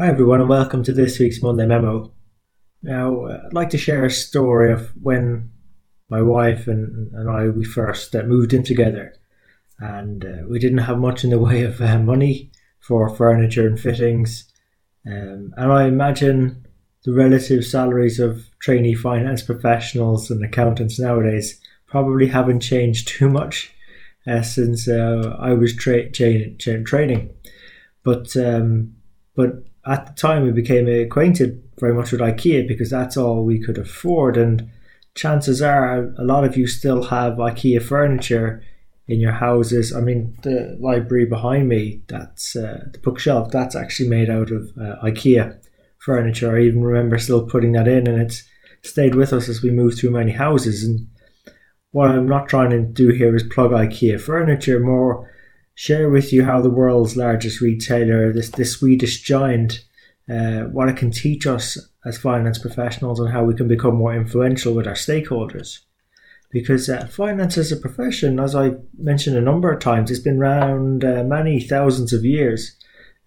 Hi, everyone, and welcome to this week's Monday Memo. Now, uh, I'd like to share a story of when my wife and, and I we first uh, moved in together, and uh, we didn't have much in the way of uh, money for furniture and fittings. Um, and I imagine the relative salaries of trainee finance professionals and accountants nowadays probably haven't changed too much uh, since uh, I was tra- tra- tra- training. But um, but at the time we became acquainted very much with IKEA because that's all we could afford. And chances are a lot of you still have IKEA furniture in your houses. I mean, the library behind me, that's uh, the bookshelf, that's actually made out of uh, IKEA furniture. I even remember still putting that in, and it's stayed with us as we moved through many houses. And what I'm not trying to do here is plug IKEA furniture, more share with you how the world's largest retailer, this, this Swedish giant, uh, what it can teach us as finance professionals and how we can become more influential with our stakeholders. Because uh, finance as a profession, as I mentioned a number of times, it's been around uh, many thousands of years.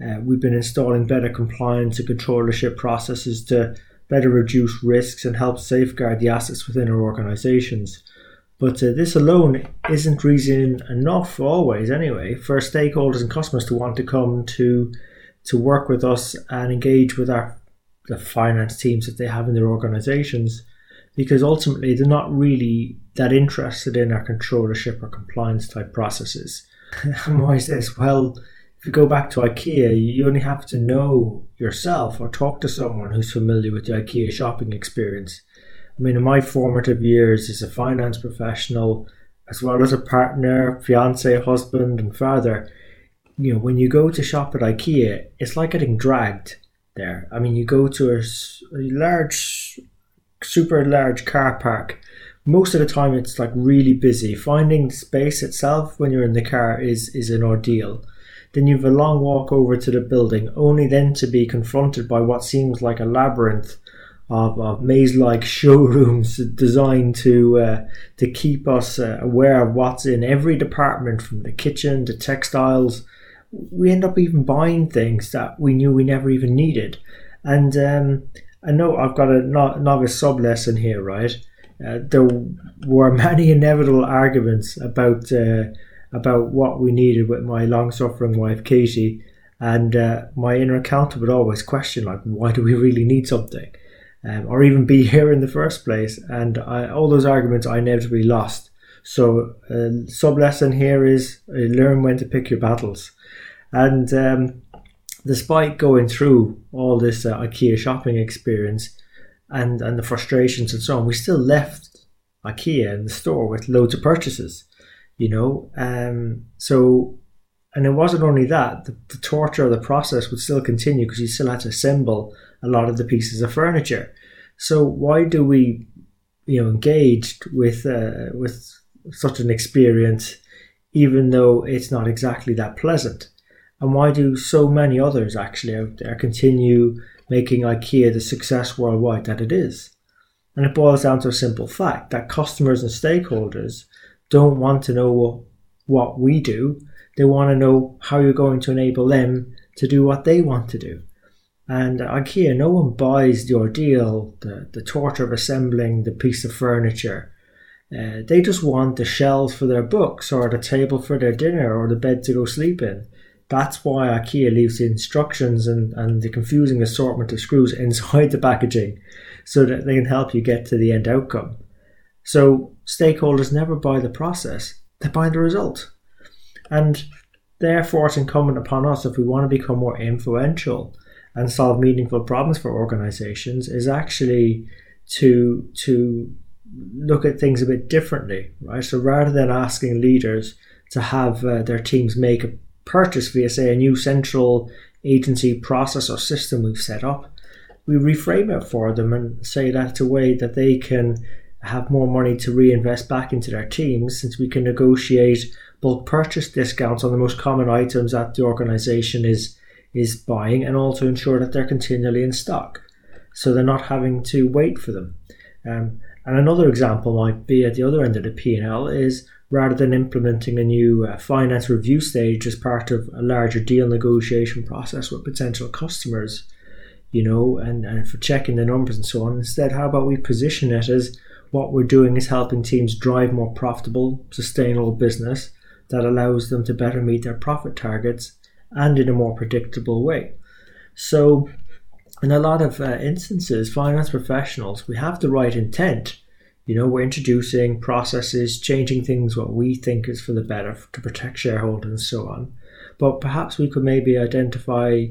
Uh, we've been installing better compliance and controllership processes to better reduce risks and help safeguard the assets within our organizations. But uh, this alone isn't reason enough always, anyway, for stakeholders and customers to want to come to to work with us and engage with our the finance teams that they have in their organizations, because ultimately they're not really that interested in our controllership or compliance type processes. and why is this? Well, if you go back to IKEA, you only have to know yourself or talk to someone who's familiar with the IKEA shopping experience I mean, in my formative years as a finance professional, as well as a partner, fiance, husband, and father, you know, when you go to shop at IKEA, it's like getting dragged there. I mean, you go to a, large, super large car park. Most of the time, it's like really busy. Finding space itself when you're in the car is is an ordeal. Then you've a long walk over to the building, only then to be confronted by what seems like a labyrinth of, of maze-like showrooms designed to uh, to keep us uh, aware of what's in every department, from the kitchen to textiles. We end up even buying things that we knew we never even needed. And um, I know I've got a novice sub lesson here, right? Uh, there were many inevitable arguments about uh, about what we needed with my long-suffering wife Katie, and uh, my inner accountant would always question, like, why do we really need something? um, or even be here in the first place. And I, all those arguments I inevitably lost. So, uh, sub lesson here is uh, learn when to pick your battles. And um, despite going through all this uh, IKEA shopping experience and, and the frustrations and so on, we still left IKEA in the store with loads of purchases, you know. Um, so, and it wasn't only that, the, the torture of the process would still continue because you still had to assemble a lot of the pieces of furniture. So why do we, you know, engaged with uh, with such an experience, even though it's not exactly that pleasant? And why do so many others actually out there continue making IKEA the success worldwide that it is? And it boils down to a simple fact that customers and stakeholders don't want to know what we do. They want to know how you're going to enable them to do what they want to do. And IKEA, no one buys the ordeal, the, the torture of assembling the piece of furniture. Uh, they just want the shelves for their books, or the table for their dinner, or the bed to go sleep in. That's why IKEA leaves the instructions and, and the confusing assortment of screws inside the packaging so that they can help you get to the end outcome. So stakeholders never buy the process, they buy the result. And therefore, it's incumbent upon us if we want to become more influential and solve meaningful problems for organizations is actually to to look at things a bit differently, right? So rather than asking leaders to have uh, their teams make a purchase via, say, a new central agency process or system we've set up, we reframe it for them and say that it's a way that they can have more money to reinvest back into their teams since we can negotiate bulk purchase discounts on the most common items that the organization is is buying and also ensure that they're continually in stock so they're not having to wait for them. Um, and another example might be at the other end of the P&L is rather than implementing a new uh, finance review stage as part of a larger deal negotiation process with potential customers, you know, and, and for checking the numbers and so on. Instead, how about we position it as what we're doing is helping teams drive more profitable, sustainable business that allows them to better meet their profit targets and in a more predictable way. So, in a lot of uh, instances, finance professionals, we have the right intent. You know, we're introducing processes, changing things what we think is for the better to protect shareholders and so on. But perhaps we could maybe identify,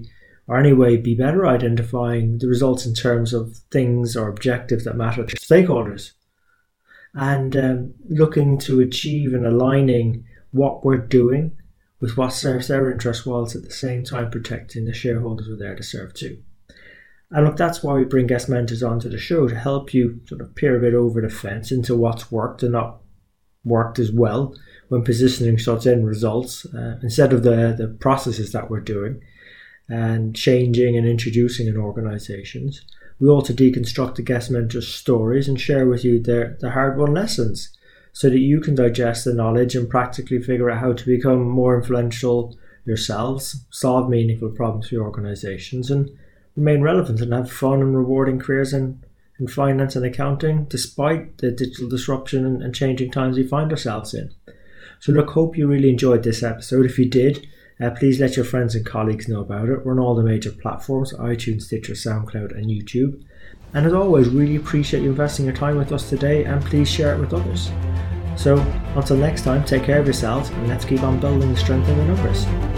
or anyway, be better identifying the results in terms of things or objectives that matter to stakeholders and um, looking to achieve and aligning what we're doing with what serves their interests, whilst at the same time protecting the shareholders we're there to serve too. And look, that's why we bring guest mentors onto the show to help you sort of peer a bit over the fence into what's worked and not worked as well when positioning such end results uh, instead of the, the processes that we're doing and changing and introducing in organizations. We also deconstruct the guest mentors' stories and share with you their, their hard won lessons so that you can digest the knowledge and practically figure out how to become more influential yourselves, solve meaningful problems for your organizations, and remain relevant and have fun and rewarding careers in, in finance and accounting despite the digital disruption and, and changing times we find ourselves in. So, look, hope you really enjoyed this episode. If you did, uh, please let your friends and colleagues know about it. We're on all the major platforms iTunes, Stitcher, SoundCloud, and YouTube. And as always, really appreciate you investing your time with us today and please share it with others. So, until next time, take care of yourselves and let's keep on building the strength in the numbers.